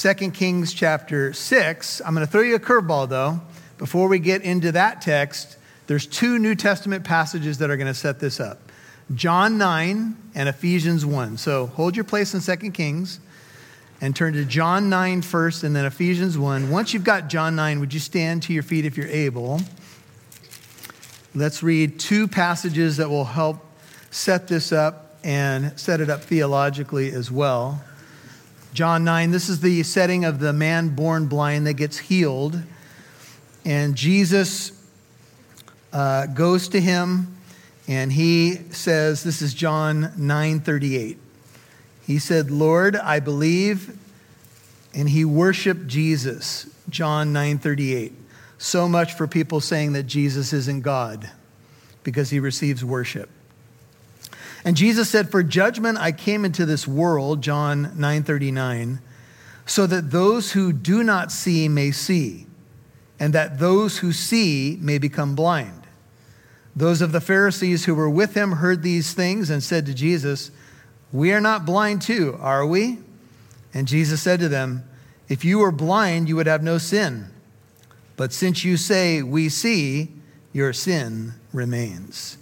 2 Kings chapter 6. I'm going to throw you a curveball, though. Before we get into that text, there's two New Testament passages that are going to set this up John 9 and Ephesians 1. So hold your place in 2 Kings and turn to John 9 first and then Ephesians 1. Once you've got John 9, would you stand to your feet if you're able? Let's read two passages that will help set this up and set it up theologically as well. John 9, this is the setting of the man born blind that gets healed. And Jesus uh, goes to him and he says, This is John 9 38. He said, Lord, I believe. And he worshiped Jesus, John 9 38. So much for people saying that Jesus isn't God because he receives worship. And Jesus said, For judgment I came into this world, John 9 39, so that those who do not see may see and that those who see may become blind. Those of the Pharisees who were with him heard these things and said to Jesus, We are not blind too, are we? And Jesus said to them, If you were blind, you would have no sin. But since you say, We see, your sin remains.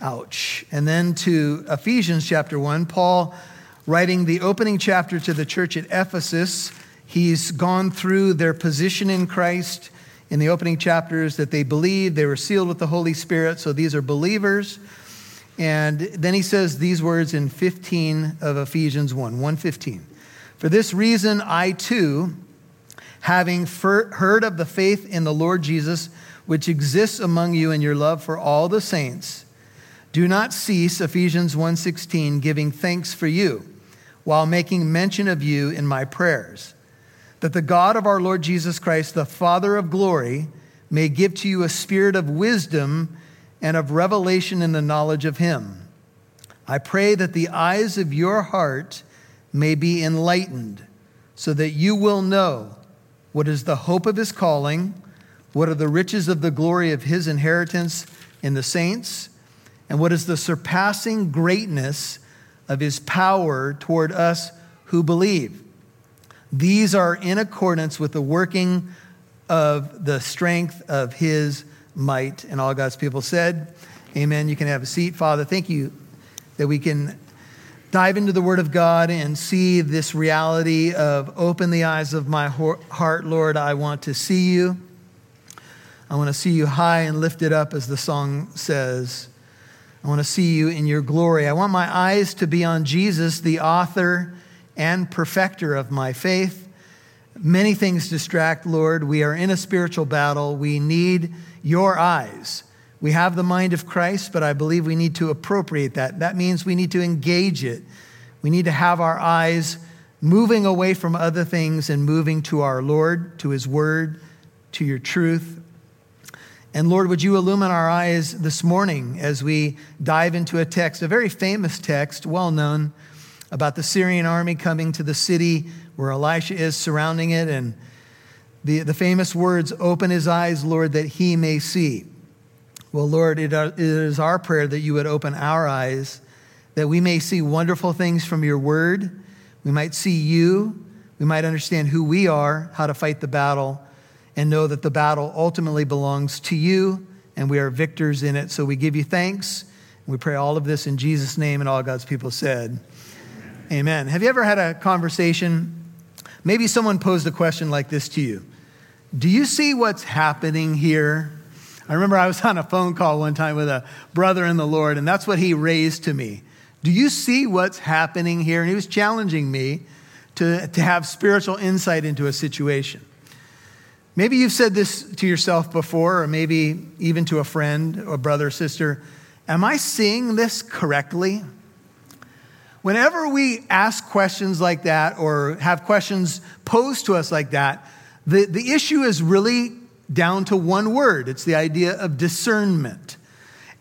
Ouch. And then to Ephesians chapter 1, Paul writing the opening chapter to the church at Ephesus He's gone through their position in Christ in the opening chapters that they believed, they were sealed with the Holy Spirit, so these are believers. And then he says these words in 15 of Ephesians 1, 115. For this reason, I too, having heard of the faith in the Lord Jesus, which exists among you and your love for all the saints, do not cease, Ephesians 1:16, giving thanks for you, while making mention of you in my prayers that the God of our Lord Jesus Christ, the Father of glory, may give to you a spirit of wisdom and of revelation in the knowledge of him. I pray that the eyes of your heart may be enlightened, so that you will know what is the hope of his calling, what are the riches of the glory of his inheritance in the saints, and what is the surpassing greatness of his power toward us who believe these are in accordance with the working of the strength of his might. And all God's people said, Amen. You can have a seat. Father, thank you that we can dive into the Word of God and see this reality of open the eyes of my heart, Lord. I want to see you. I want to see you high and lifted up, as the song says. I want to see you in your glory. I want my eyes to be on Jesus, the author and perfecter of my faith. Many things distract, Lord. We are in a spiritual battle. We need your eyes. We have the mind of Christ, but I believe we need to appropriate that. That means we need to engage it. We need to have our eyes moving away from other things and moving to our Lord, to his word, to your truth. And Lord, would you illumine our eyes this morning as we dive into a text, a very famous text, well known about the Syrian army coming to the city where Elisha is surrounding it, and the, the famous words, Open his eyes, Lord, that he may see. Well, Lord, it is our prayer that you would open our eyes, that we may see wonderful things from your word. We might see you. We might understand who we are, how to fight the battle, and know that the battle ultimately belongs to you, and we are victors in it. So we give you thanks. We pray all of this in Jesus' name, and all God's people said. Amen. Have you ever had a conversation? Maybe someone posed a question like this to you Do you see what's happening here? I remember I was on a phone call one time with a brother in the Lord, and that's what he raised to me. Do you see what's happening here? And he was challenging me to, to have spiritual insight into a situation. Maybe you've said this to yourself before, or maybe even to a friend or brother or sister. Am I seeing this correctly? Whenever we ask questions like that or have questions posed to us like that, the, the issue is really down to one word it's the idea of discernment.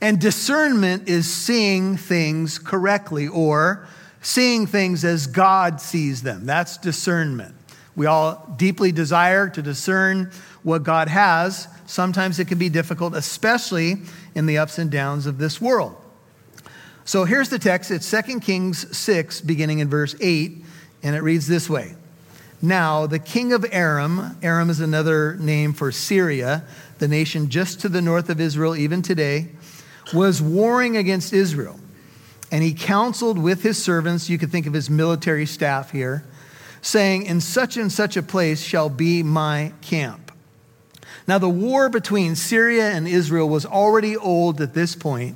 And discernment is seeing things correctly or seeing things as God sees them. That's discernment. We all deeply desire to discern what God has. Sometimes it can be difficult, especially in the ups and downs of this world. So here's the text. It's 2 Kings 6, beginning in verse 8, and it reads this way Now, the king of Aram, Aram is another name for Syria, the nation just to the north of Israel, even today, was warring against Israel. And he counseled with his servants, you could think of his military staff here, saying, In such and such a place shall be my camp. Now, the war between Syria and Israel was already old at this point,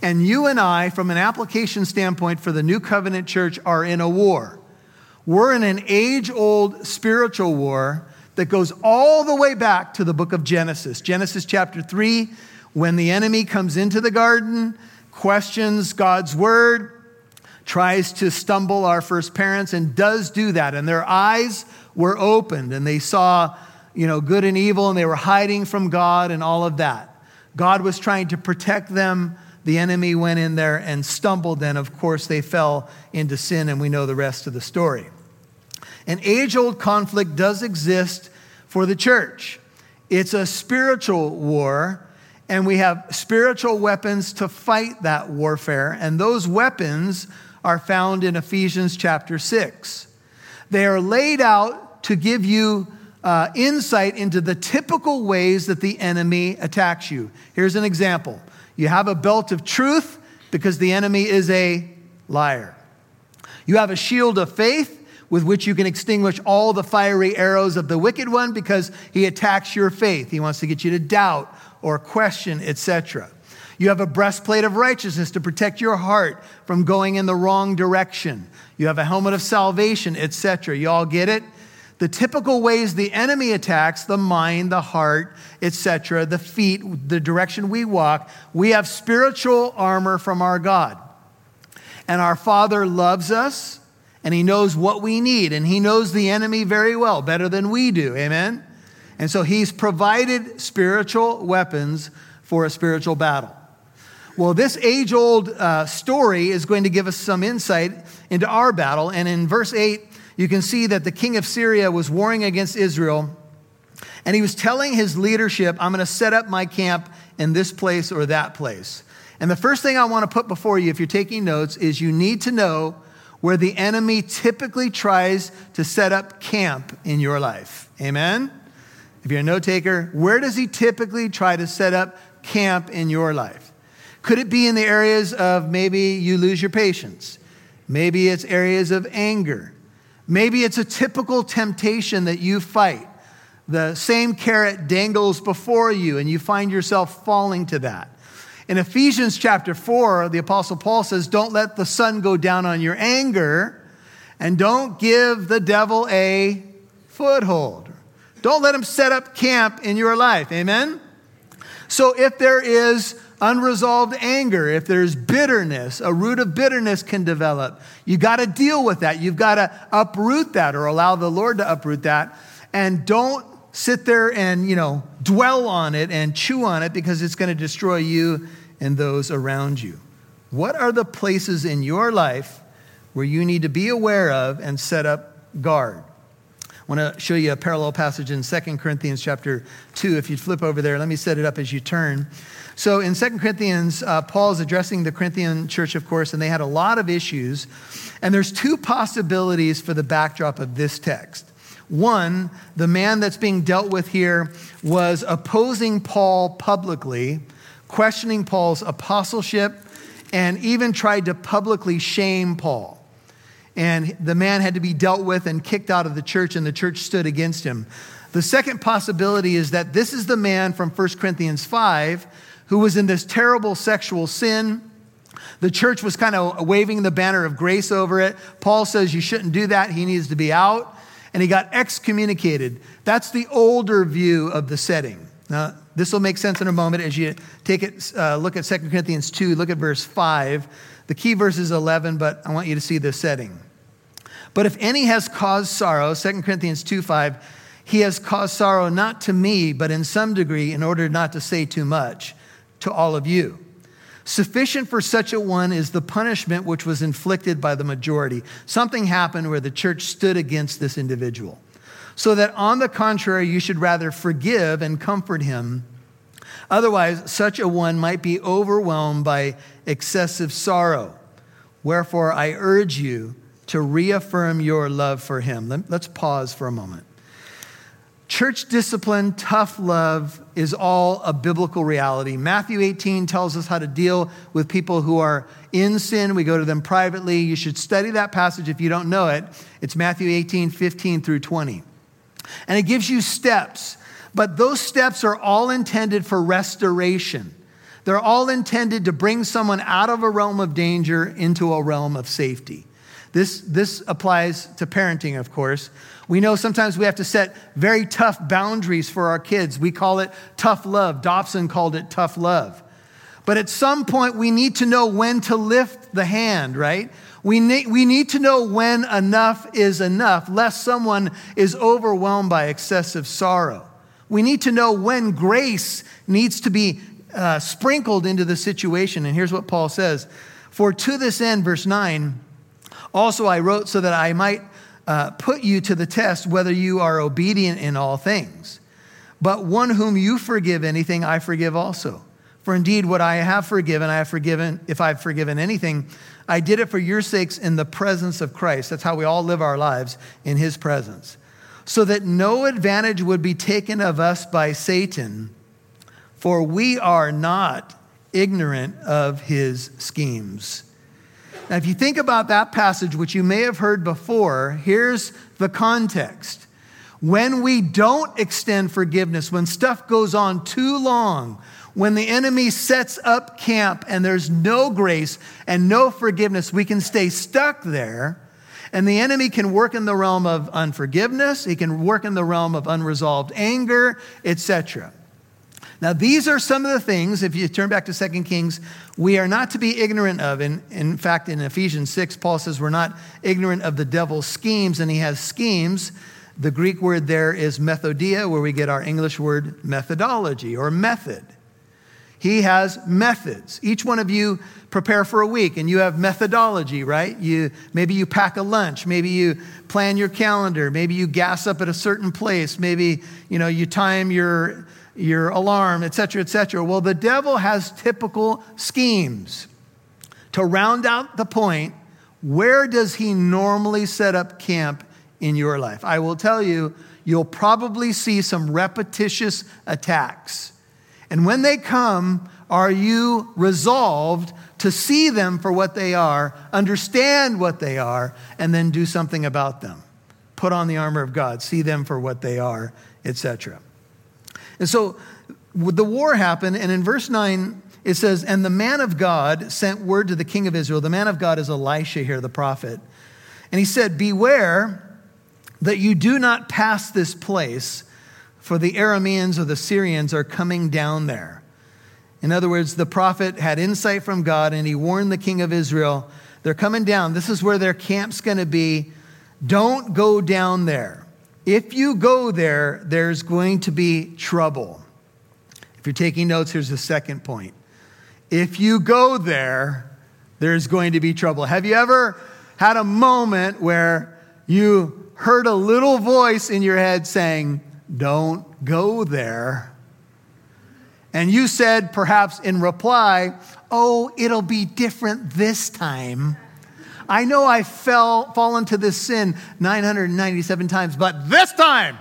and you and I, from an application standpoint for the New Covenant Church, are in a war. We're in an age old spiritual war that goes all the way back to the book of Genesis. Genesis chapter 3, when the enemy comes into the garden, questions God's word, tries to stumble our first parents, and does do that. And their eyes were opened and they saw, you know, good and evil, and they were hiding from God and all of that. God was trying to protect them. The enemy went in there and stumbled, and of course, they fell into sin, and we know the rest of the story. An age old conflict does exist for the church. It's a spiritual war, and we have spiritual weapons to fight that warfare, and those weapons are found in Ephesians chapter 6. They are laid out to give you uh, insight into the typical ways that the enemy attacks you. Here's an example you have a belt of truth because the enemy is a liar, you have a shield of faith with which you can extinguish all the fiery arrows of the wicked one because he attacks your faith. He wants to get you to doubt or question, etc. You have a breastplate of righteousness to protect your heart from going in the wrong direction. You have a helmet of salvation, etc. You all get it? The typical ways the enemy attacks the mind, the heart, etc., the feet, the direction we walk, we have spiritual armor from our God. And our Father loves us and he knows what we need, and he knows the enemy very well, better than we do. Amen? And so he's provided spiritual weapons for a spiritual battle. Well, this age old uh, story is going to give us some insight into our battle. And in verse 8, you can see that the king of Syria was warring against Israel. And he was telling his leadership, I'm going to set up my camp in this place or that place. And the first thing I want to put before you, if you're taking notes, is you need to know where the enemy typically tries to set up camp in your life. Amen? If you're a note taker, where does he typically try to set up camp in your life? Could it be in the areas of maybe you lose your patience? Maybe it's areas of anger. Maybe it's a typical temptation that you fight. The same carrot dangles before you, and you find yourself falling to that. In Ephesians chapter 4, the Apostle Paul says, Don't let the sun go down on your anger, and don't give the devil a foothold. Don't let him set up camp in your life. Amen? So if there is unresolved anger, if there's bitterness, a root of bitterness can develop. You got to deal with that. You've got to uproot that or allow the Lord to uproot that. And don't sit there and, you know, dwell on it and chew on it because it's going to destroy you and those around you. What are the places in your life where you need to be aware of and set up guard? Want to show you a parallel passage in 2 Corinthians chapter 2. If you'd flip over there, let me set it up as you turn. So in 2 Corinthians, uh, Paul is addressing the Corinthian church, of course, and they had a lot of issues. And there's two possibilities for the backdrop of this text. One, the man that's being dealt with here was opposing Paul publicly, questioning Paul's apostleship, and even tried to publicly shame Paul. And the man had to be dealt with and kicked out of the church, and the church stood against him. The second possibility is that this is the man from 1 Corinthians 5 who was in this terrible sexual sin. The church was kind of waving the banner of grace over it. Paul says you shouldn't do that, he needs to be out and he got excommunicated. That's the older view of the setting. Now, this will make sense in a moment as you take it, uh, look at 2 Corinthians 2, look at verse 5. The key verse is 11, but I want you to see the setting. But if any has caused sorrow, 2 Corinthians 2 5, he has caused sorrow not to me, but in some degree, in order not to say too much, to all of you. Sufficient for such a one is the punishment which was inflicted by the majority. Something happened where the church stood against this individual. So that on the contrary, you should rather forgive and comfort him. Otherwise, such a one might be overwhelmed by excessive sorrow. Wherefore, I urge you to reaffirm your love for him. Let's pause for a moment. Church discipline, tough love is all a biblical reality. Matthew 18 tells us how to deal with people who are in sin. We go to them privately. You should study that passage if you don't know it. It's Matthew 18, 15 through 20. And it gives you steps, but those steps are all intended for restoration. They're all intended to bring someone out of a realm of danger into a realm of safety. This, this applies to parenting, of course. We know sometimes we have to set very tough boundaries for our kids. We call it tough love. Dobson called it tough love. But at some point, we need to know when to lift the hand, right? We need, we need to know when enough is enough, lest someone is overwhelmed by excessive sorrow. We need to know when grace needs to be uh, sprinkled into the situation. And here's what Paul says For to this end, verse 9, also I wrote so that I might uh, put you to the test whether you are obedient in all things. But one whom you forgive anything, I forgive also. For indeed, what I have forgiven, I have forgiven, if I've forgiven anything, I did it for your sakes in the presence of Christ. That's how we all live our lives in his presence. So that no advantage would be taken of us by Satan, for we are not ignorant of his schemes. Now, if you think about that passage, which you may have heard before, here's the context. When we don't extend forgiveness, when stuff goes on too long, when the enemy sets up camp and there's no grace and no forgiveness, we can stay stuck there. And the enemy can work in the realm of unforgiveness, he can work in the realm of unresolved anger, etc. Now, these are some of the things, if you turn back to 2 Kings, we are not to be ignorant of. In, in fact, in Ephesians 6, Paul says we're not ignorant of the devil's schemes, and he has schemes. The Greek word there is methodeia, where we get our English word methodology or method. He has methods. Each one of you prepare for a week and you have methodology, right? You maybe you pack a lunch, maybe you plan your calendar, maybe you gas up at a certain place, maybe you know you time your your alarm, etc., etc. Well, the devil has typical schemes. To round out the point, where does he normally set up camp in your life? I will tell you, you'll probably see some repetitious attacks. And when they come, are you resolved to see them for what they are, understand what they are, and then do something about them? Put on the armor of God, see them for what they are, etc. And so the war happened, and in verse 9, it says, And the man of God sent word to the king of Israel. The man of God is Elisha here, the prophet. And he said, Beware that you do not pass this place, for the Arameans or the Syrians are coming down there. In other words, the prophet had insight from God and he warned the king of Israel, They're coming down. This is where their camp's going to be. Don't go down there. If you go there, there's going to be trouble. If you're taking notes, here's the second point. If you go there, there's going to be trouble. Have you ever had a moment where you heard a little voice in your head saying, Don't go there? And you said, perhaps in reply, Oh, it'll be different this time. I know I fell, fall into this sin 997 times, but this time,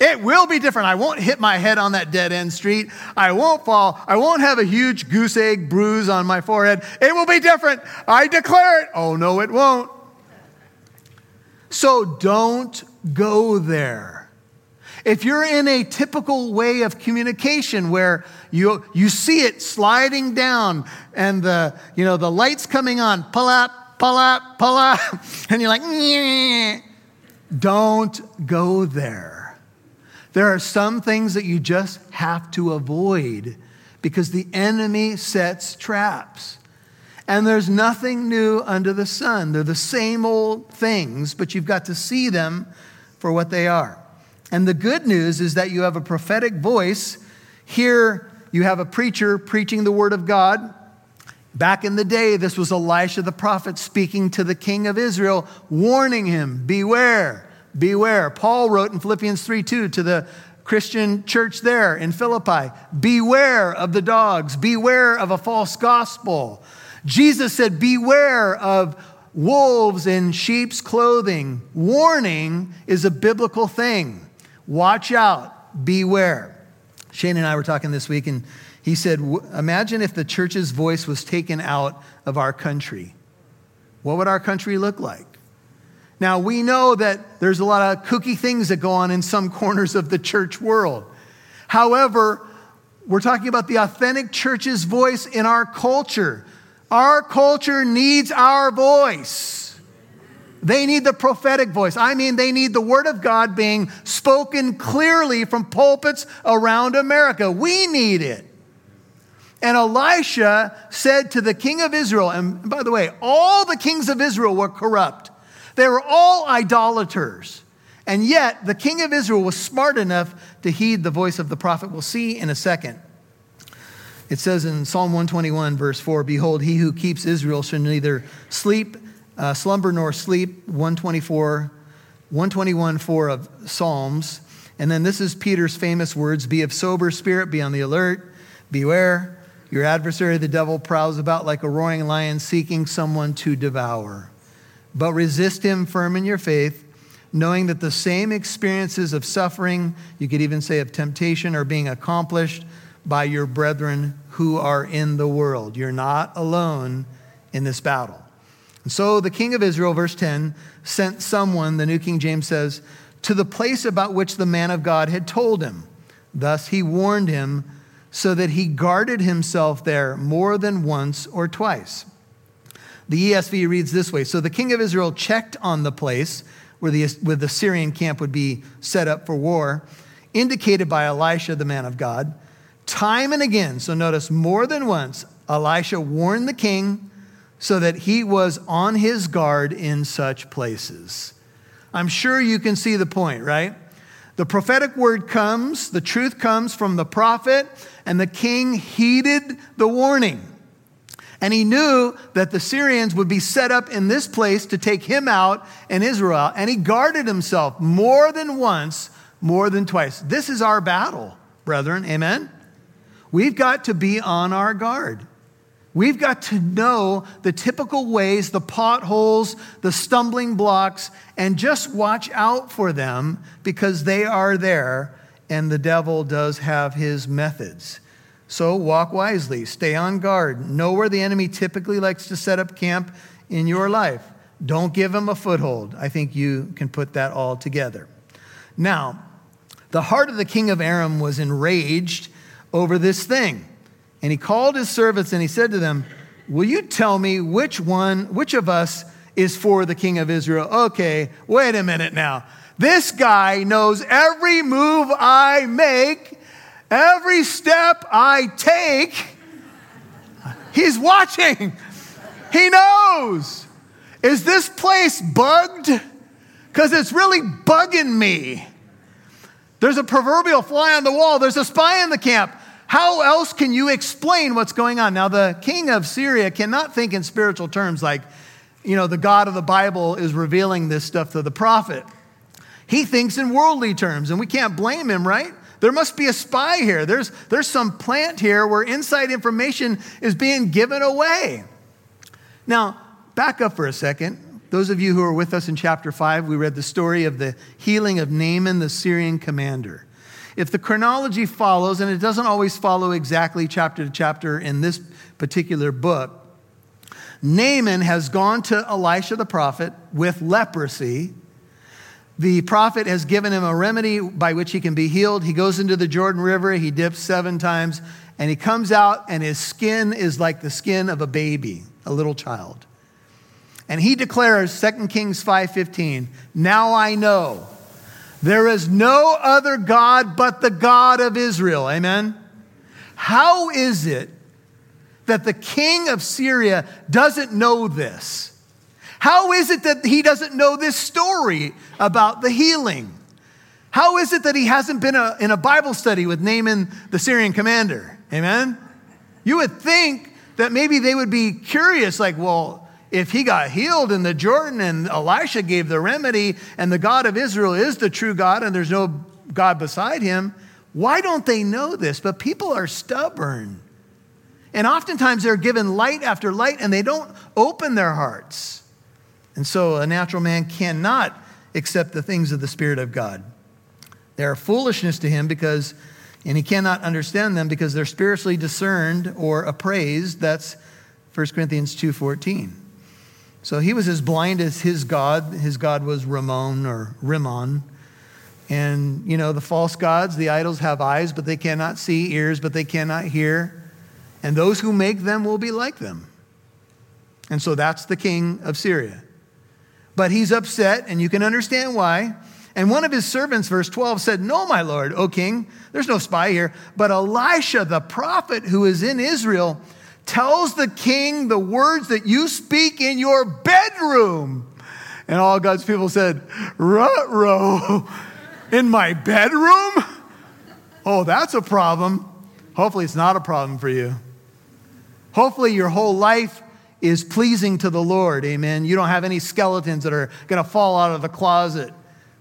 it will be different. I won't hit my head on that dead end street. I won't fall. I won't have a huge goose egg bruise on my forehead. It will be different. I declare it. Oh, no, it won't. So don't go there. If you're in a typical way of communication where you, you see it sliding down and the, you know, the light's coming on, pull up, pull up, pull up. And you're like, don't go there. There are some things that you just have to avoid because the enemy sets traps. And there's nothing new under the sun. They're the same old things, but you've got to see them for what they are. And the good news is that you have a prophetic voice. Here, you have a preacher preaching the word of God. Back in the day, this was Elisha the prophet speaking to the king of Israel, warning him, Beware, beware. Paul wrote in Philippians 3 2 to the Christian church there in Philippi, Beware of the dogs, beware of a false gospel. Jesus said, Beware of wolves in sheep's clothing. Warning is a biblical thing. Watch out, beware. Shane and I were talking this week, and he said, Imagine if the church's voice was taken out of our country. What would our country look like? Now, we know that there's a lot of kooky things that go on in some corners of the church world. However, we're talking about the authentic church's voice in our culture. Our culture needs our voice. They need the prophetic voice. I mean, they need the word of God being spoken clearly from pulpits around America. We need it. And Elisha said to the king of Israel, and by the way, all the kings of Israel were corrupt. They were all idolaters. And yet, the king of Israel was smart enough to heed the voice of the prophet. We'll see in a second. It says in Psalm 121, verse 4 Behold, he who keeps Israel shall neither sleep, uh, slumber nor sleep. 124, 121, 4 of Psalms. And then this is Peter's famous words Be of sober spirit, be on the alert, beware. Your adversary, the devil, prowls about like a roaring lion seeking someone to devour. But resist him firm in your faith, knowing that the same experiences of suffering, you could even say of temptation, are being accomplished by your brethren who are in the world. You're not alone in this battle. And so the king of Israel, verse 10, sent someone, the New King James says, to the place about which the man of God had told him. Thus he warned him so that he guarded himself there more than once or twice. The ESV reads this way So the king of Israel checked on the place where the, where the Syrian camp would be set up for war, indicated by Elisha, the man of God. Time and again, so notice more than once, Elisha warned the king so that he was on his guard in such places. I'm sure you can see the point, right? The prophetic word comes, the truth comes from the prophet, and the king heeded the warning. And he knew that the Syrians would be set up in this place to take him out and Israel. And he guarded himself more than once, more than twice. This is our battle, brethren. Amen? We've got to be on our guard. We've got to know the typical ways, the potholes, the stumbling blocks, and just watch out for them because they are there and the devil does have his methods. So walk wisely, stay on guard, know where the enemy typically likes to set up camp in your life. Don't give him a foothold. I think you can put that all together. Now, the heart of the king of Aram was enraged over this thing. And he called his servants and he said to them, Will you tell me which one, which of us is for the king of Israel? Okay, wait a minute now. This guy knows every move I make, every step I take. He's watching. He knows. Is this place bugged? Because it's really bugging me. There's a proverbial fly on the wall, there's a spy in the camp. How else can you explain what's going on? Now, the king of Syria cannot think in spiritual terms like, you know, the God of the Bible is revealing this stuff to the prophet. He thinks in worldly terms, and we can't blame him, right? There must be a spy here. There's, there's some plant here where inside information is being given away. Now, back up for a second. Those of you who are with us in chapter 5, we read the story of the healing of Naaman, the Syrian commander. If the chronology follows, and it doesn't always follow exactly chapter to chapter in this particular book, Naaman has gone to Elisha the prophet with leprosy. The prophet has given him a remedy by which he can be healed. He goes into the Jordan River, he dips seven times, and he comes out, and his skin is like the skin of a baby, a little child. And he declares, 2 Kings 5:15, "Now I know there is no other God but the God of Israel. Amen? How is it that the king of Syria doesn't know this? How is it that he doesn't know this story about the healing? How is it that he hasn't been a, in a Bible study with Naaman, the Syrian commander? Amen? You would think that maybe they would be curious, like, well, if he got healed in the Jordan and Elisha gave the remedy and the God of Israel is the true God and there's no God beside him, why don't they know this? But people are stubborn. And oftentimes they're given light after light and they don't open their hearts. And so a natural man cannot accept the things of the Spirit of God. They are foolishness to him because, and he cannot understand them because they're spiritually discerned or appraised. That's 1 Corinthians 2.14. So he was as blind as his God. His God was Ramon or Rimmon. And, you know, the false gods, the idols have eyes, but they cannot see, ears, but they cannot hear. And those who make them will be like them. And so that's the king of Syria. But he's upset, and you can understand why. And one of his servants, verse 12, said, No, my lord, O king, there's no spy here. But Elisha, the prophet who is in Israel, tells the king the words that you speak in your bedroom. And all God's people said, Rut row, in my bedroom? Oh, that's a problem. Hopefully, it's not a problem for you. Hopefully, your whole life is pleasing to the Lord. Amen. You don't have any skeletons that are going to fall out of the closet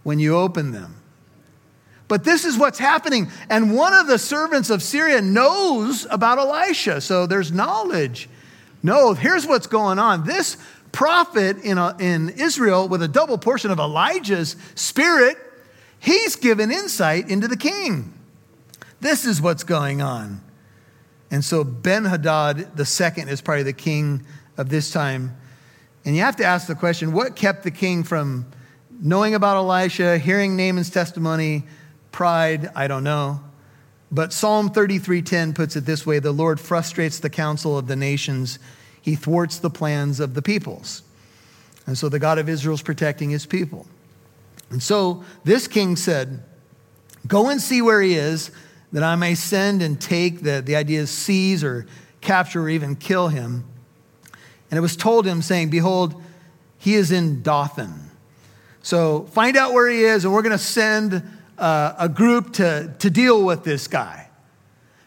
when you open them. But this is what's happening. And one of the servants of Syria knows about Elisha. So there's knowledge. No, here's what's going on. This prophet in, a, in Israel, with a double portion of Elijah's spirit, he's given insight into the king. This is what's going on. And so Ben Hadad the second is probably the king of this time. And you have to ask the question what kept the king from knowing about Elisha, hearing Naaman's testimony, pride? I don't know. But Psalm 33:10 puts it this way, the Lord frustrates the counsel of the nations. He thwarts the plans of the peoples. And so the God of Israel is protecting his people. And so this king said, Go and see where he is, that I may send and take, the, the idea is seize or capture or even kill him. And it was told him, saying, Behold, he is in Dothan. So find out where he is, and we're going to send uh, a group to, to deal with this guy.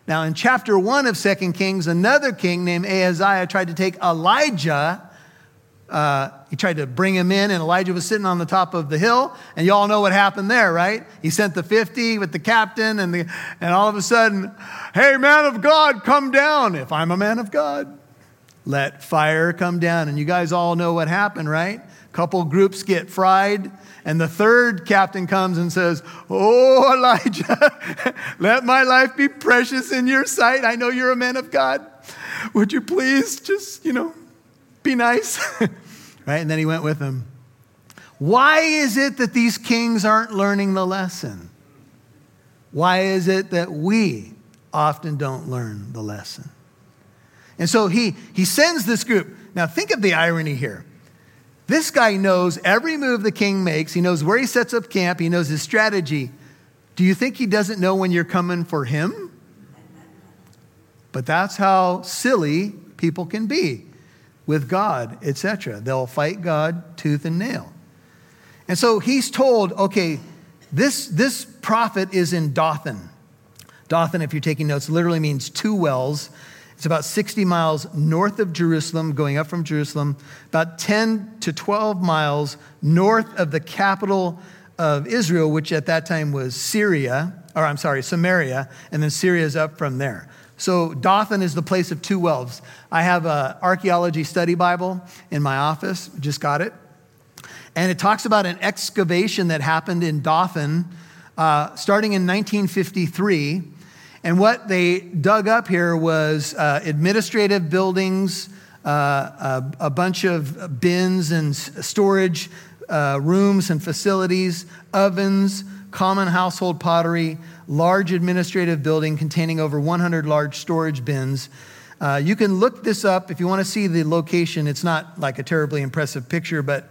Now, in chapter one of Second Kings, another king named Ahaziah tried to take Elijah. Uh, he tried to bring him in, and Elijah was sitting on the top of the hill. And you all know what happened there, right? He sent the 50 with the captain, and, the, and all of a sudden, hey, man of God, come down. If I'm a man of God, let fire come down. And you guys all know what happened, right? A couple groups get fried. And the third captain comes and says, Oh, Elijah, let my life be precious in your sight. I know you're a man of God. Would you please just, you know, be nice? right? And then he went with him. Why is it that these kings aren't learning the lesson? Why is it that we often don't learn the lesson? And so he, he sends this group. Now, think of the irony here. This guy knows every move the king makes, he knows where he sets up camp, he knows his strategy. Do you think he doesn't know when you're coming for him? But that's how silly people can be with God, etc. They'll fight God tooth and nail. And so he's told, okay, this, this prophet is in Dothan. Dothan, if you're taking notes, literally means two wells. It's about 60 miles north of Jerusalem, going up from Jerusalem, about 10 to 12 miles north of the capital of Israel, which at that time was Syria, or I'm sorry, Samaria, and then Syria is up from there. So Dothan is the place of two wells. I have an archaeology study Bible in my office, just got it. And it talks about an excavation that happened in Dothan uh, starting in 1953 and what they dug up here was uh, administrative buildings, uh, a, a, bunch of bins and storage uh, rooms and facilities, ovens, common household pottery, large administrative building containing over 100 large storage bins. Uh, you can look this up if you want to see the location. It's not like a terribly impressive picture, but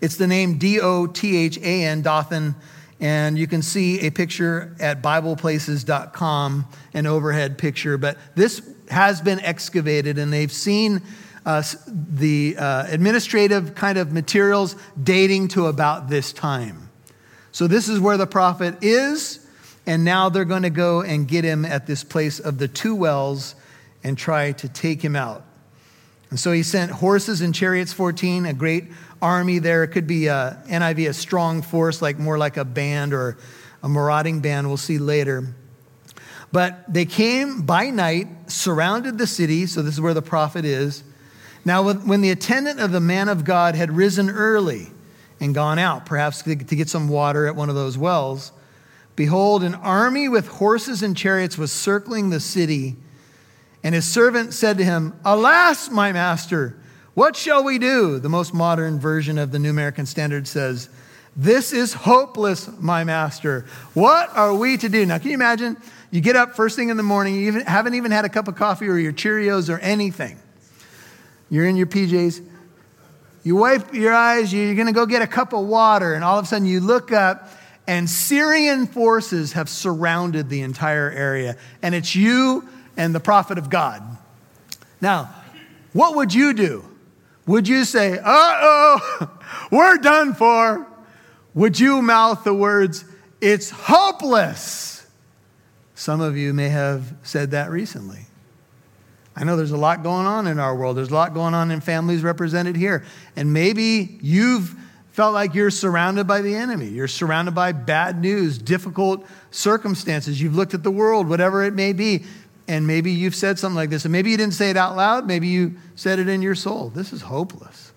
it's the name D O T H A N, Dothan. And you can see a picture at BiblePlaces.com, an overhead picture. But this has been excavated, and they've seen uh, the uh, administrative kind of materials dating to about this time. So this is where the prophet is, and now they're going to go and get him at this place of the two wells and try to take him out. And so he sent horses and chariots 14, a great army there. It could be uh, a NIV, a strong force, like more like a band or a marauding band. We'll see later. But they came by night, surrounded the city. So this is where the prophet is. Now, when the attendant of the man of God had risen early and gone out, perhaps to get some water at one of those wells, behold, an army with horses and chariots was circling the city. And his servant said to him, Alas, my master, what shall we do? The most modern version of the New American Standard says, This is hopeless, my master. What are we to do? Now, can you imagine? You get up first thing in the morning, you even, haven't even had a cup of coffee or your Cheerios or anything. You're in your PJs. You wipe your eyes, you're going to go get a cup of water, and all of a sudden you look up, and Syrian forces have surrounded the entire area. And it's you and the prophet of God. Now, what would you do? Would you say, uh oh, we're done for? Would you mouth the words, it's hopeless? Some of you may have said that recently. I know there's a lot going on in our world. There's a lot going on in families represented here. And maybe you've felt like you're surrounded by the enemy. You're surrounded by bad news, difficult circumstances. You've looked at the world, whatever it may be, and maybe you've said something like this. And maybe you didn't say it out loud, maybe you said it in your soul. This is hopeless.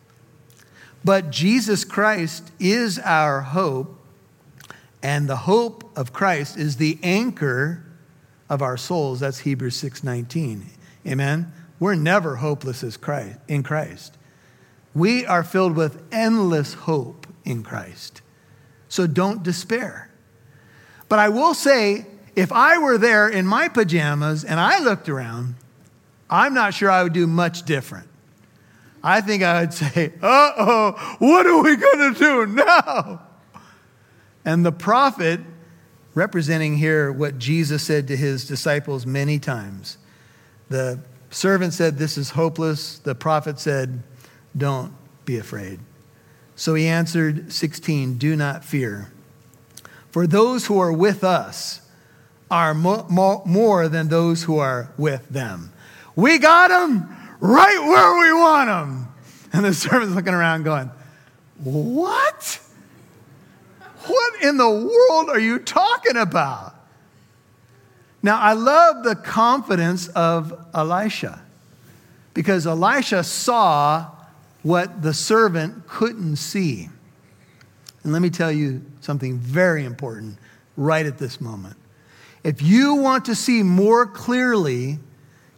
But Jesus Christ is our hope, and the hope of Christ is the anchor of our souls. That's Hebrews 6:19. Amen? We're never hopeless as Christ, in Christ. We are filled with endless hope in Christ. So don't despair. But I will say, if I were there in my pajamas and I looked around, I'm not sure I would do much different. I think I would say, uh oh, what are we going to do now? And the prophet, representing here what Jesus said to his disciples many times, the servant said, This is hopeless. The prophet said, Don't be afraid. So he answered, 16, Do not fear. For those who are with us are more, more than those who are with them. We got them right where we want them. And the servant's looking around going, What? What in the world are you talking about? Now, I love the confidence of Elisha because Elisha saw what the servant couldn't see. And let me tell you something very important right at this moment. If you want to see more clearly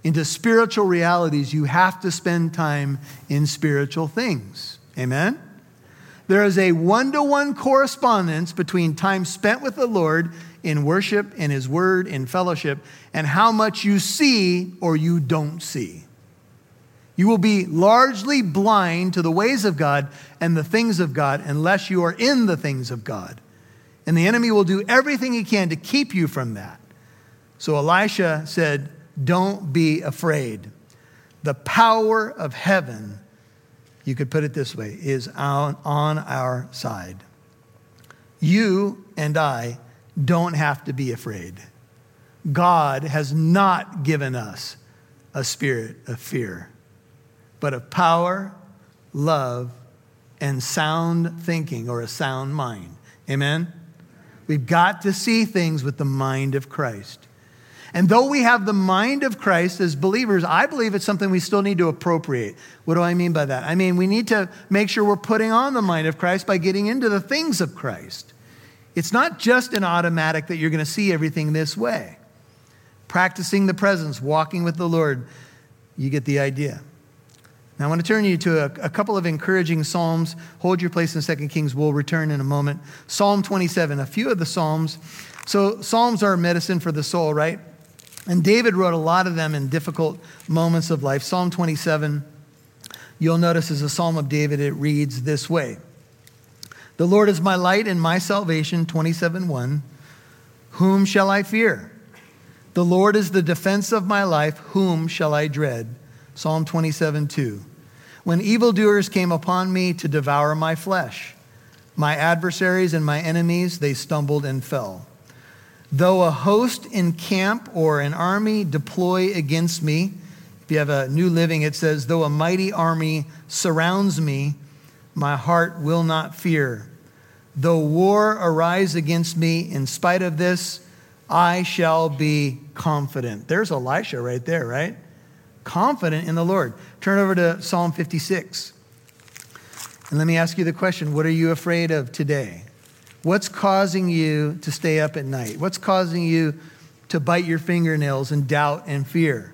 into spiritual realities, you have to spend time in spiritual things. Amen? There is a one to one correspondence between time spent with the Lord in worship, in His Word, in fellowship, and how much you see or you don't see. You will be largely blind to the ways of God and the things of God unless you are in the things of God. And the enemy will do everything he can to keep you from that. So Elisha said, Don't be afraid. The power of heaven, you could put it this way, is on, on our side. You and I don't have to be afraid. God has not given us a spirit of fear, but of power, love, and sound thinking or a sound mind. Amen? We've got to see things with the mind of Christ. And though we have the mind of Christ as believers, I believe it's something we still need to appropriate. What do I mean by that? I mean, we need to make sure we're putting on the mind of Christ by getting into the things of Christ. It's not just an automatic that you're going to see everything this way. Practicing the presence, walking with the Lord, you get the idea. Now, I want to turn you to a, a couple of encouraging Psalms. Hold your place in 2 Kings. We'll return in a moment. Psalm 27, a few of the Psalms. So, Psalms are medicine for the soul, right? And David wrote a lot of them in difficult moments of life. Psalm 27, you'll notice, is a psalm of David. It reads this way the Lord is my light and my salvation, 27 1. Whom shall I fear? The Lord is the defense of my life. Whom shall I dread? Psalm 27 2. When evildoers came upon me to devour my flesh, my adversaries and my enemies, they stumbled and fell. Though a host in camp or an army deploy against me, if you have a new living, it says, though a mighty army surrounds me, my heart will not fear. Though war arise against me, in spite of this, I shall be confident. There's Elisha right there, right? Confident in the Lord. Turn over to Psalm 56. And let me ask you the question what are you afraid of today? What's causing you to stay up at night? What's causing you to bite your fingernails in doubt and fear?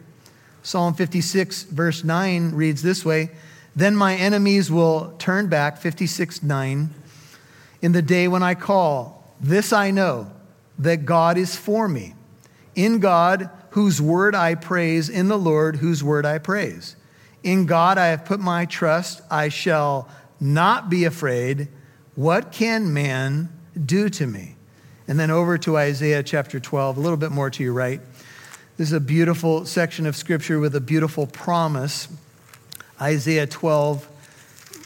Psalm 56, verse 9 reads this way Then my enemies will turn back, 56, 9, in the day when I call. This I know, that God is for me. In God, whose word I praise, in the Lord, whose word I praise. In God I have put my trust. I shall not be afraid. What can man do to me? And then over to Isaiah chapter 12, a little bit more to your right. This is a beautiful section of scripture with a beautiful promise. Isaiah 12,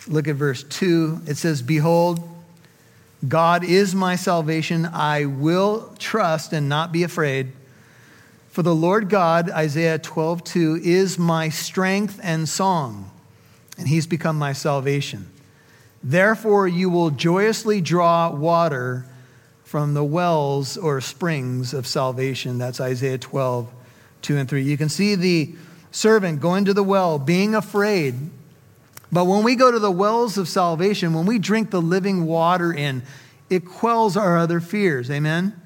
look at verse 2. It says, Behold, God is my salvation. I will trust and not be afraid. For the Lord God, Isaiah 12, 2, is my strength and song, and he's become my salvation. Therefore, you will joyously draw water from the wells or springs of salvation. That's Isaiah 12, 2 and 3. You can see the servant going to the well, being afraid. But when we go to the wells of salvation, when we drink the living water in, it quells our other fears. Amen?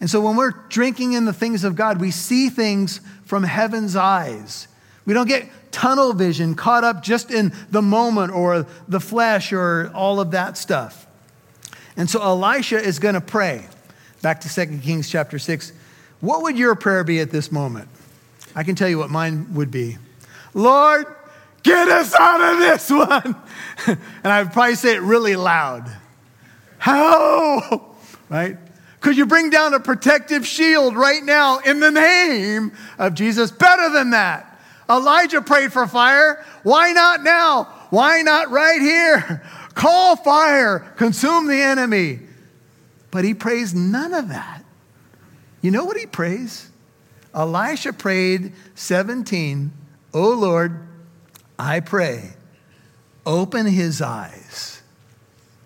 And so when we're drinking in the things of God, we see things from heaven's eyes. We don't get tunnel vision caught up just in the moment or the flesh or all of that stuff. And so Elisha is going to pray. Back to 2 Kings chapter 6. What would your prayer be at this moment? I can tell you what mine would be Lord, get us out of this one. and I'd probably say it really loud. How? Right? Could you bring down a protective shield right now in the name of Jesus? Better than that. Elijah prayed for fire. Why not now? Why not right here? Call fire, consume the enemy. But he prays none of that. You know what he prays? Elisha prayed 17, Oh Lord, I pray, open his eyes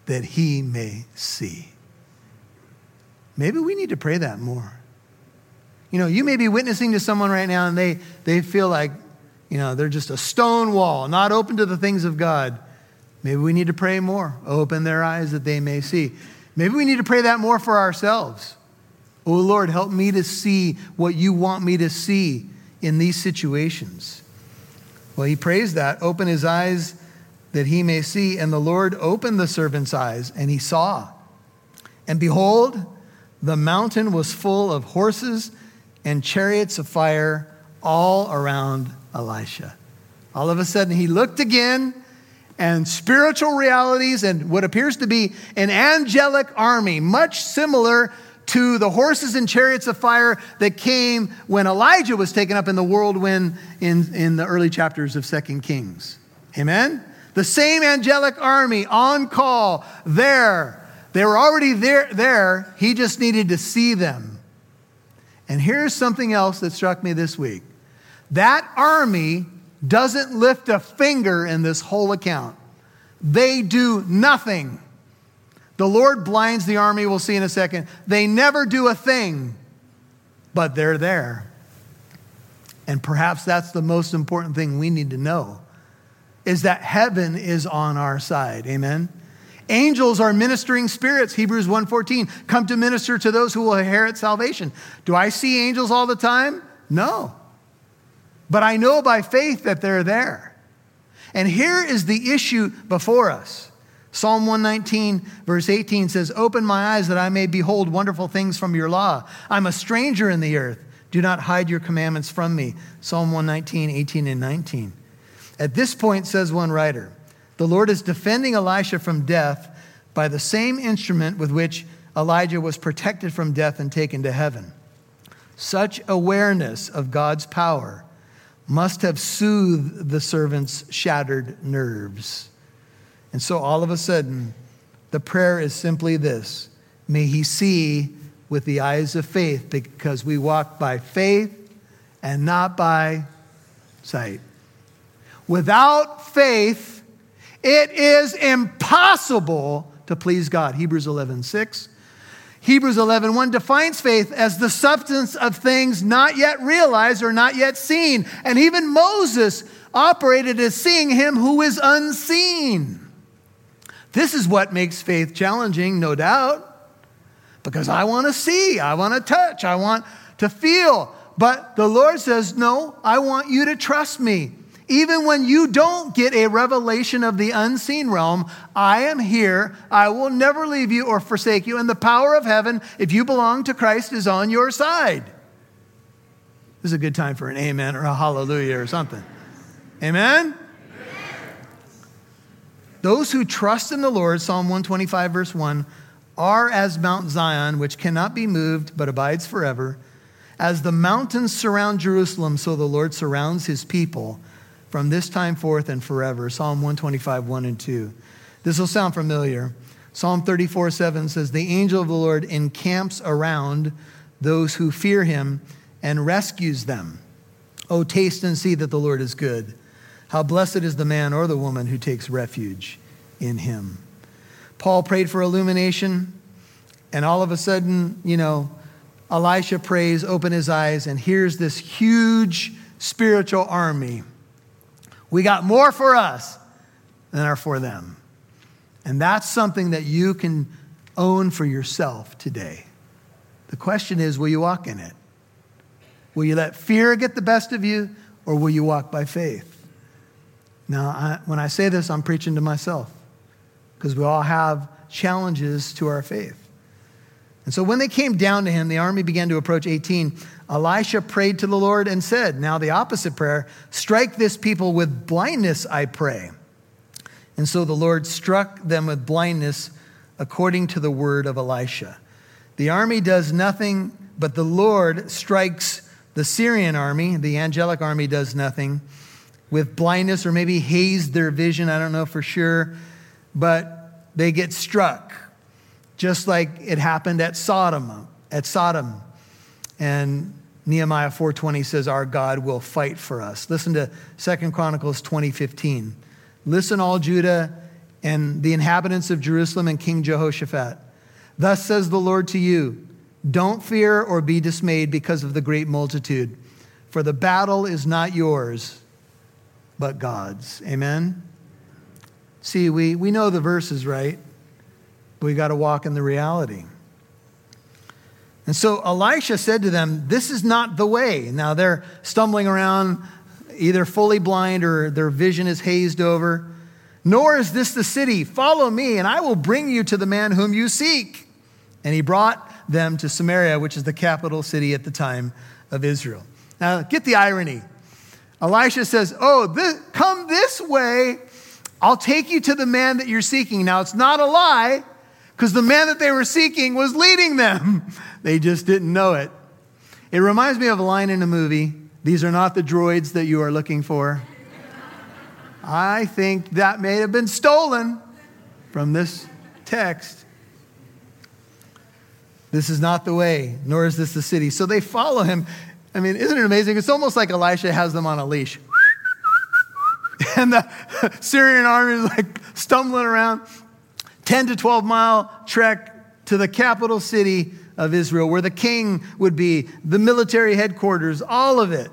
that he may see. Maybe we need to pray that more. You know, you may be witnessing to someone right now and they, they feel like, you know, they're just a stone wall, not open to the things of God. Maybe we need to pray more. Open their eyes that they may see. Maybe we need to pray that more for ourselves. Oh Lord, help me to see what you want me to see in these situations. Well, he prays that. Open his eyes that he may see. And the Lord opened the servant's eyes, and he saw. And behold, the mountain was full of horses and chariots of fire all around Elisha. All of a sudden, he looked again, and spiritual realities and what appears to be an angelic army, much similar to the horses and chariots of fire that came when Elijah was taken up in the whirlwind in, in the early chapters of Second Kings. Amen? The same angelic army on call there they were already there, there. He just needed to see them. And here's something else that struck me this week that army doesn't lift a finger in this whole account, they do nothing. The Lord blinds the army, we'll see in a second. They never do a thing, but they're there. And perhaps that's the most important thing we need to know is that heaven is on our side. Amen. Angels are ministering spirits, Hebrews 1:14, come to minister to those who will inherit salvation. Do I see angels all the time? No. But I know by faith that they're there. And here is the issue before us. Psalm 119, verse 18 says, Open my eyes that I may behold wonderful things from your law. I'm a stranger in the earth. Do not hide your commandments from me. Psalm 119, 18, and 19. At this point, says one writer, the Lord is defending Elisha from death by the same instrument with which Elijah was protected from death and taken to heaven. Such awareness of God's power must have soothed the servant's shattered nerves. And so all of a sudden, the prayer is simply this May he see with the eyes of faith, because we walk by faith and not by sight. Without faith, it is impossible to please God. Hebrews 11, 6. Hebrews 11, 1 defines faith as the substance of things not yet realized or not yet seen. And even Moses operated as seeing him who is unseen. This is what makes faith challenging, no doubt, because I want to see, I want to touch, I want to feel. But the Lord says, No, I want you to trust me. Even when you don't get a revelation of the unseen realm, I am here. I will never leave you or forsake you. And the power of heaven, if you belong to Christ, is on your side. This is a good time for an amen or a hallelujah or something. Amen? Those who trust in the Lord, Psalm 125, verse 1, are as Mount Zion, which cannot be moved but abides forever. As the mountains surround Jerusalem, so the Lord surrounds his people from this time forth and forever. Psalm 125, 1 and 2. This will sound familiar. Psalm 34, 7 says, The angel of the Lord encamps around those who fear him and rescues them. Oh, taste and see that the Lord is good. How blessed is the man or the woman who takes refuge in him. Paul prayed for illumination, and all of a sudden, you know, Elisha prays, open his eyes, and here's this huge spiritual army we got more for us than are for them. And that's something that you can own for yourself today. The question is will you walk in it? Will you let fear get the best of you, or will you walk by faith? Now, I, when I say this, I'm preaching to myself because we all have challenges to our faith. And so when they came down to him, the army began to approach 18. Elisha prayed to the Lord and said, Now the opposite prayer, strike this people with blindness, I pray. And so the Lord struck them with blindness according to the word of Elisha. The army does nothing, but the Lord strikes the Syrian army, the angelic army does nothing, with blindness or maybe hazed their vision. I don't know for sure, but they get struck just like it happened at Sodom, at Sodom. And Nehemiah 4:20 says our God will fight for us. Listen to Second Chronicles 20:15. Listen all Judah and the inhabitants of Jerusalem and King Jehoshaphat. Thus says the Lord to you, don't fear or be dismayed because of the great multitude, for the battle is not yours, but God's. Amen. See, we, we know the verses, right? But we got to walk in the reality. And so Elisha said to them, This is not the way. Now they're stumbling around, either fully blind or their vision is hazed over. Nor is this the city. Follow me, and I will bring you to the man whom you seek. And he brought them to Samaria, which is the capital city at the time of Israel. Now, get the irony. Elisha says, Oh, this, come this way. I'll take you to the man that you're seeking. Now, it's not a lie because the man that they were seeking was leading them. They just didn't know it. It reminds me of a line in a movie These are not the droids that you are looking for. I think that may have been stolen from this text. This is not the way, nor is this the city. So they follow him. I mean, isn't it amazing? It's almost like Elisha has them on a leash. and the Syrian army is like stumbling around. 10 to 12 mile trek to the capital city of Israel, where the king would be, the military headquarters, all of it.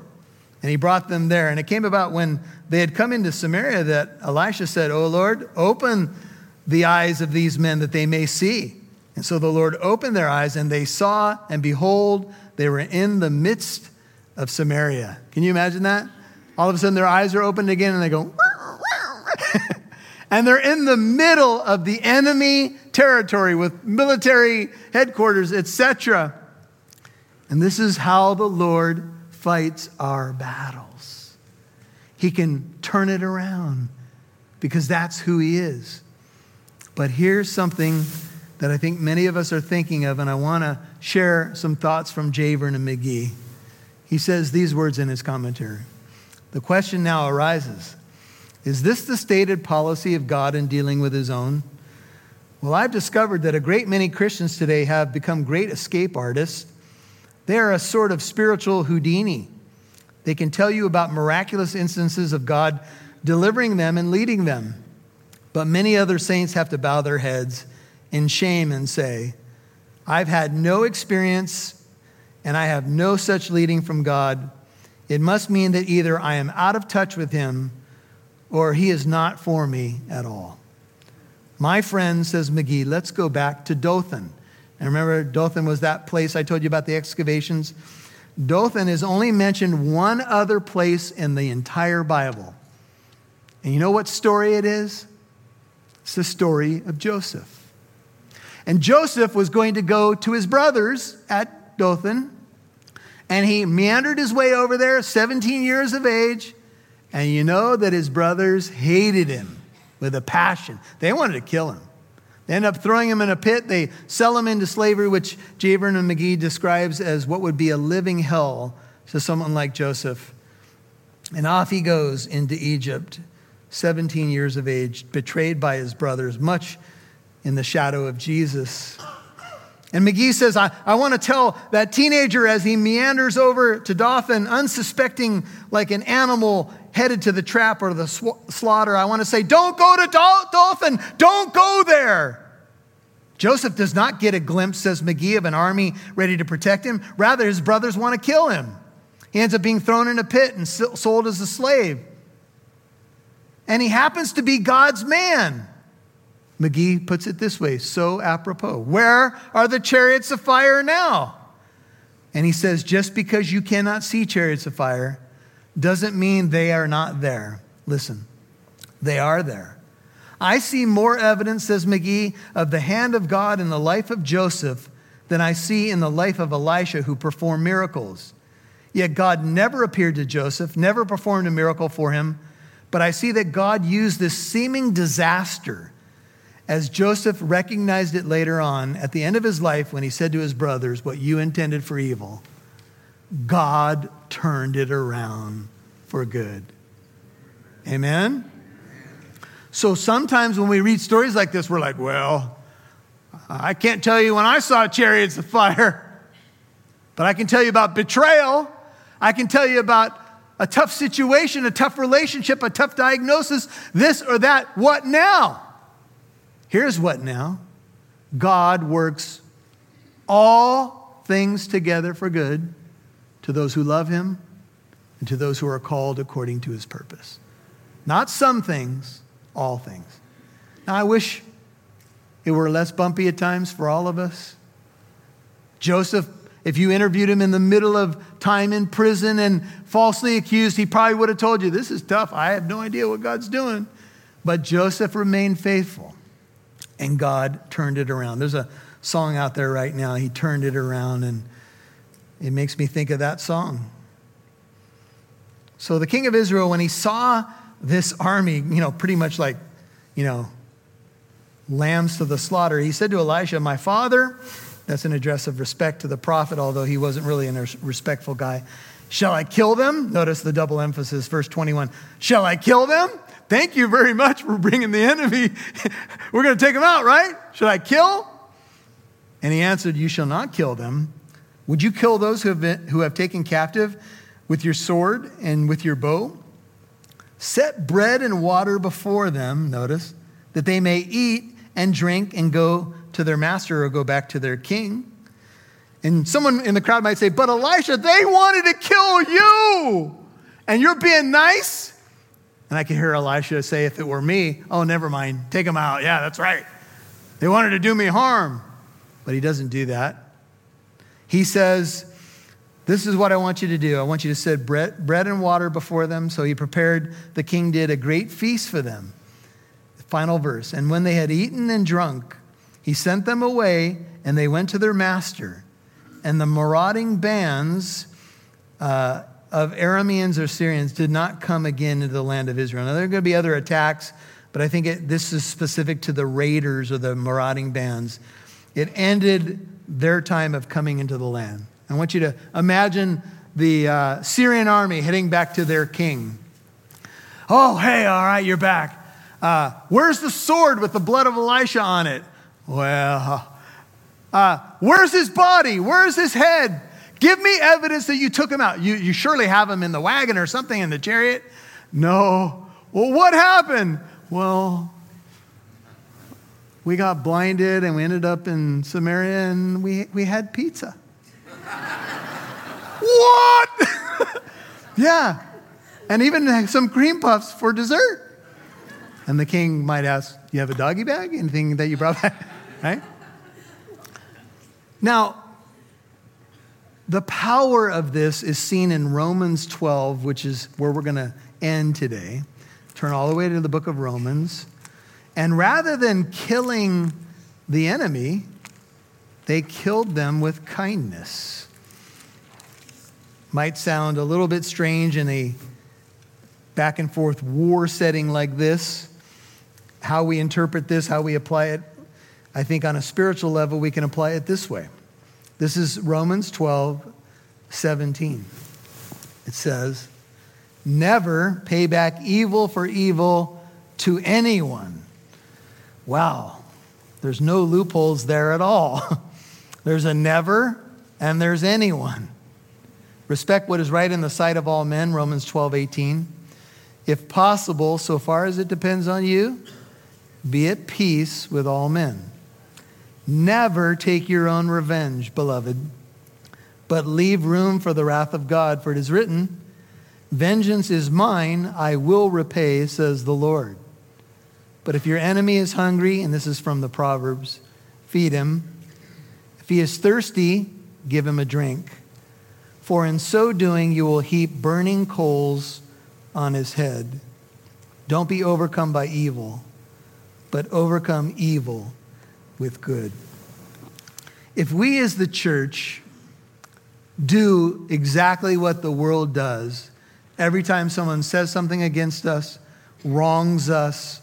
And he brought them there. And it came about when they had come into Samaria that Elisha said, Oh Lord, open the eyes of these men that they may see. And so the Lord opened their eyes, and they saw, and behold, they were in the midst of Samaria. Can you imagine that? All of a sudden, their eyes are opened again, and they go, and they're in the middle of the enemy territory with military headquarters, etc. And this is how the Lord fights our battles. He can turn it around because that's who He is. But here's something that I think many of us are thinking of, and I want to share some thoughts from J. Vernon McGee. He says these words in his commentary. The question now arises is this the stated policy of God in dealing with his own? Well, I've discovered that a great many Christians today have become great escape artists. They are a sort of spiritual Houdini. They can tell you about miraculous instances of God delivering them and leading them. But many other saints have to bow their heads in shame and say, I've had no experience and I have no such leading from God. It must mean that either I am out of touch with Him or He is not for me at all. My friend, says McGee, let's go back to Dothan. And remember, Dothan was that place I told you about the excavations? Dothan is only mentioned one other place in the entire Bible. And you know what story it is? It's the story of Joseph. And Joseph was going to go to his brothers at Dothan, and he meandered his way over there, 17 years of age. And you know that his brothers hated him with a passion. They wanted to kill him. They end up throwing him in a pit. They sell him into slavery, which J. Vernon McGee describes as what would be a living hell to someone like Joseph. And off he goes into Egypt, 17 years of age, betrayed by his brothers, much in the shadow of Jesus. And McGee says, I, I want to tell that teenager as he meanders over to Dothan, unsuspecting like an animal headed to the trap or the sw- slaughter, I want to say, Don't go to Dothan, don't go there. Joseph does not get a glimpse, says McGee, of an army ready to protect him. Rather, his brothers want to kill him. He ends up being thrown in a pit and sold as a slave. And he happens to be God's man. McGee puts it this way so apropos Where are the chariots of fire now? And he says, just because you cannot see chariots of fire doesn't mean they are not there. Listen, they are there. I see more evidence, says McGee, of the hand of God in the life of Joseph than I see in the life of Elisha, who performed miracles. Yet God never appeared to Joseph, never performed a miracle for him. But I see that God used this seeming disaster as Joseph recognized it later on at the end of his life when he said to his brothers, What you intended for evil, God turned it around for good. Amen? So sometimes when we read stories like this, we're like, Well, I can't tell you when I saw chariots of fire, but I can tell you about betrayal. I can tell you about a tough situation, a tough relationship, a tough diagnosis, this or that. What now? Here's what now God works all things together for good to those who love him and to those who are called according to his purpose. Not some things, all things. Now, I wish it were less bumpy at times for all of us. Joseph, if you interviewed him in the middle of time in prison and falsely accused, he probably would have told you, This is tough. I have no idea what God's doing. But Joseph remained faithful and God turned it around. There's a song out there right now, He turned it around, and it makes me think of that song. So the king of Israel, when he saw this army, you know, pretty much like, you know, lambs to the slaughter, he said to Elisha, My father, that's an address of respect to the prophet, although he wasn't really a respectful guy. Shall I kill them? Notice the double emphasis, verse 21. Shall I kill them? Thank you very much for bringing the enemy. We're going to take them out, right? Should I kill? And he answered, You shall not kill them. Would you kill those who have, been, who have taken captive with your sword and with your bow? Set bread and water before them, notice, that they may eat and drink and go to their master or go back to their king. And someone in the crowd might say, But Elisha, they wanted to kill you, and you're being nice? And I can hear Elisha say, if it were me, oh, never mind, take them out. Yeah, that's right. They wanted to do me harm. But he doesn't do that. He says, This is what I want you to do. I want you to set bread, bread and water before them. So he prepared, the king did, a great feast for them. Final verse. And when they had eaten and drunk, he sent them away, and they went to their master. And the marauding bands uh, of Arameans or Syrians did not come again into the land of Israel. Now, there are going to be other attacks, but I think it, this is specific to the raiders or the marauding bands. It ended their time of coming into the land. I want you to imagine the uh, Syrian army heading back to their king. Oh, hey, all right, you're back. Uh, where's the sword with the blood of Elisha on it? Well, uh, where's his body? Where's his head? Give me evidence that you took him out. You, you surely have him in the wagon or something in the chariot. No. Well, what happened? Well, we got blinded and we ended up in Samaria and we, we had pizza. what? yeah. And even some cream puffs for dessert. And the king might ask, You have a doggy bag? Anything that you brought back? right? Now, the power of this is seen in Romans 12, which is where we're going to end today. Turn all the way to the book of Romans. And rather than killing the enemy, they killed them with kindness. Might sound a little bit strange in a back and forth war setting like this. How we interpret this, how we apply it, I think on a spiritual level, we can apply it this way. This is Romans 12, 17. It says, Never pay back evil for evil to anyone. Wow, there's no loopholes there at all. there's a never and there's anyone. Respect what is right in the sight of all men, Romans 12, 18. If possible, so far as it depends on you, be at peace with all men. Never take your own revenge, beloved, but leave room for the wrath of God, for it is written, Vengeance is mine, I will repay, says the Lord. But if your enemy is hungry, and this is from the Proverbs, feed him. If he is thirsty, give him a drink. For in so doing, you will heap burning coals on his head. Don't be overcome by evil, but overcome evil with good. If we as the church do exactly what the world does, every time someone says something against us, wrongs us,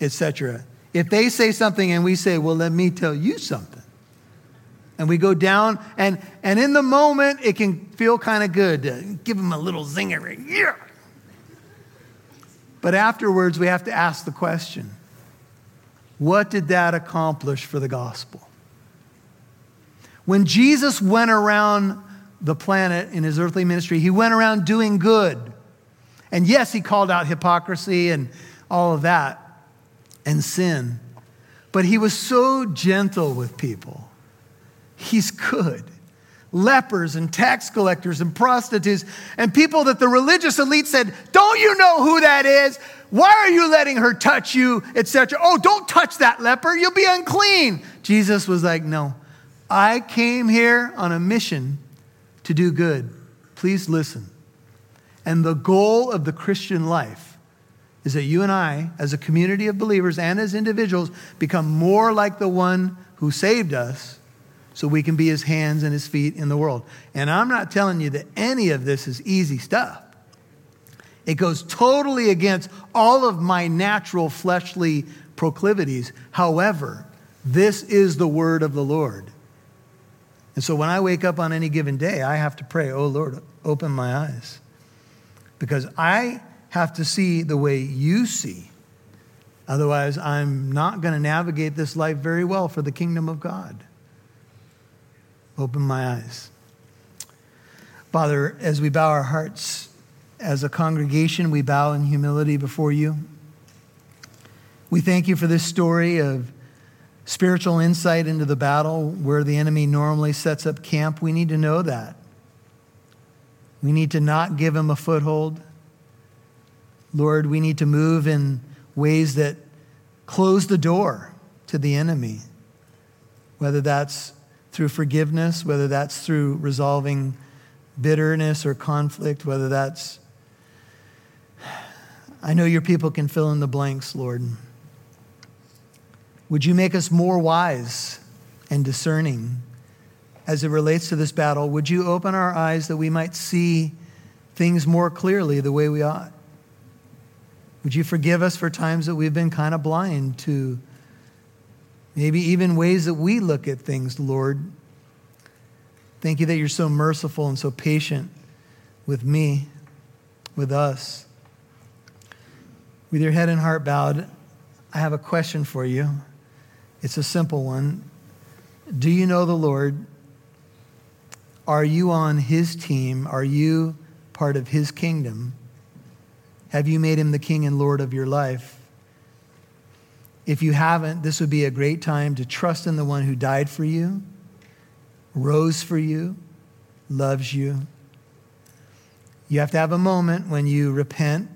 etc. If they say something and we say, Well, let me tell you something, and we go down, and, and in the moment, it can feel kind of good to give them a little zinger. Yeah. But afterwards, we have to ask the question what did that accomplish for the gospel? When Jesus went around the planet in his earthly ministry, he went around doing good. And yes, he called out hypocrisy and all of that and sin. But he was so gentle with people. He's good. Lepers and tax collectors and prostitutes and people that the religious elite said, Don't you know who that is? Why are you letting her touch you, etc.? Oh, don't touch that leper. You'll be unclean. Jesus was like, No, I came here on a mission to do good. Please listen. And the goal of the Christian life is that you and I, as a community of believers and as individuals, become more like the one who saved us so we can be his hands and his feet in the world. And I'm not telling you that any of this is easy stuff. It goes totally against all of my natural fleshly proclivities. However, this is the word of the Lord. And so when I wake up on any given day, I have to pray, Oh Lord, open my eyes. Because I have to see the way you see. Otherwise, I'm not going to navigate this life very well for the kingdom of God. Open my eyes. Father, as we bow our hearts as a congregation, we bow in humility before you. We thank you for this story of spiritual insight into the battle where the enemy normally sets up camp. We need to know that. We need to not give him a foothold. Lord, we need to move in ways that close the door to the enemy, whether that's through forgiveness, whether that's through resolving bitterness or conflict, whether that's. I know your people can fill in the blanks, Lord. Would you make us more wise and discerning as it relates to this battle? Would you open our eyes that we might see things more clearly the way we ought? Would you forgive us for times that we've been kind of blind to maybe even ways that we look at things, Lord? Thank you that you're so merciful and so patient with me, with us. With your head and heart bowed, I have a question for you. It's a simple one. Do you know the Lord? Are you on his team? Are you part of his kingdom? Have you made him the king and Lord of your life? If you haven't, this would be a great time to trust in the one who died for you, rose for you, loves you. You have to have a moment when you repent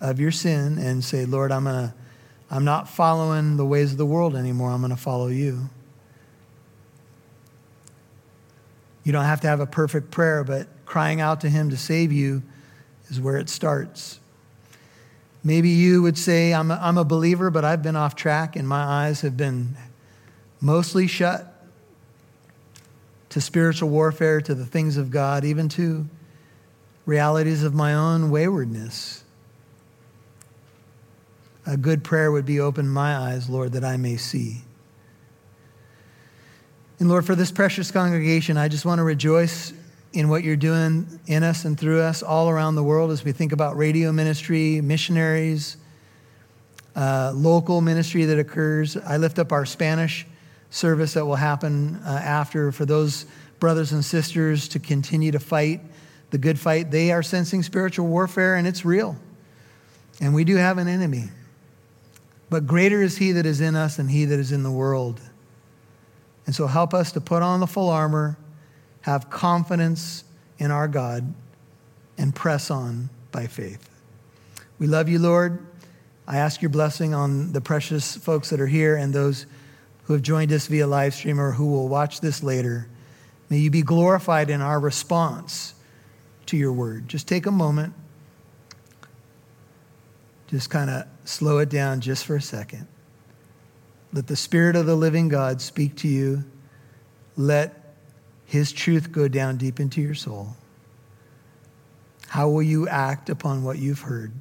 of your sin and say, Lord, I'm, gonna, I'm not following the ways of the world anymore. I'm going to follow you. You don't have to have a perfect prayer, but crying out to Him to save you is where it starts. Maybe you would say, I'm a, I'm a believer, but I've been off track and my eyes have been mostly shut to spiritual warfare, to the things of God, even to realities of my own waywardness. A good prayer would be open my eyes, Lord, that I may see. And Lord, for this precious congregation, I just want to rejoice in what you're doing in us and through us all around the world as we think about radio ministry, missionaries, uh, local ministry that occurs. I lift up our Spanish service that will happen uh, after for those brothers and sisters to continue to fight the good fight. They are sensing spiritual warfare and it's real. And we do have an enemy. But greater is he that is in us than he that is in the world. And so help us to put on the full armor have confidence in our God, and press on by faith. We love you, Lord. I ask your blessing on the precious folks that are here and those who have joined us via live stream or who will watch this later. May you be glorified in our response to your word. Just take a moment. Just kind of slow it down just for a second. Let the Spirit of the living God speak to you. Let his truth go down deep into your soul? How will you act upon what you've heard?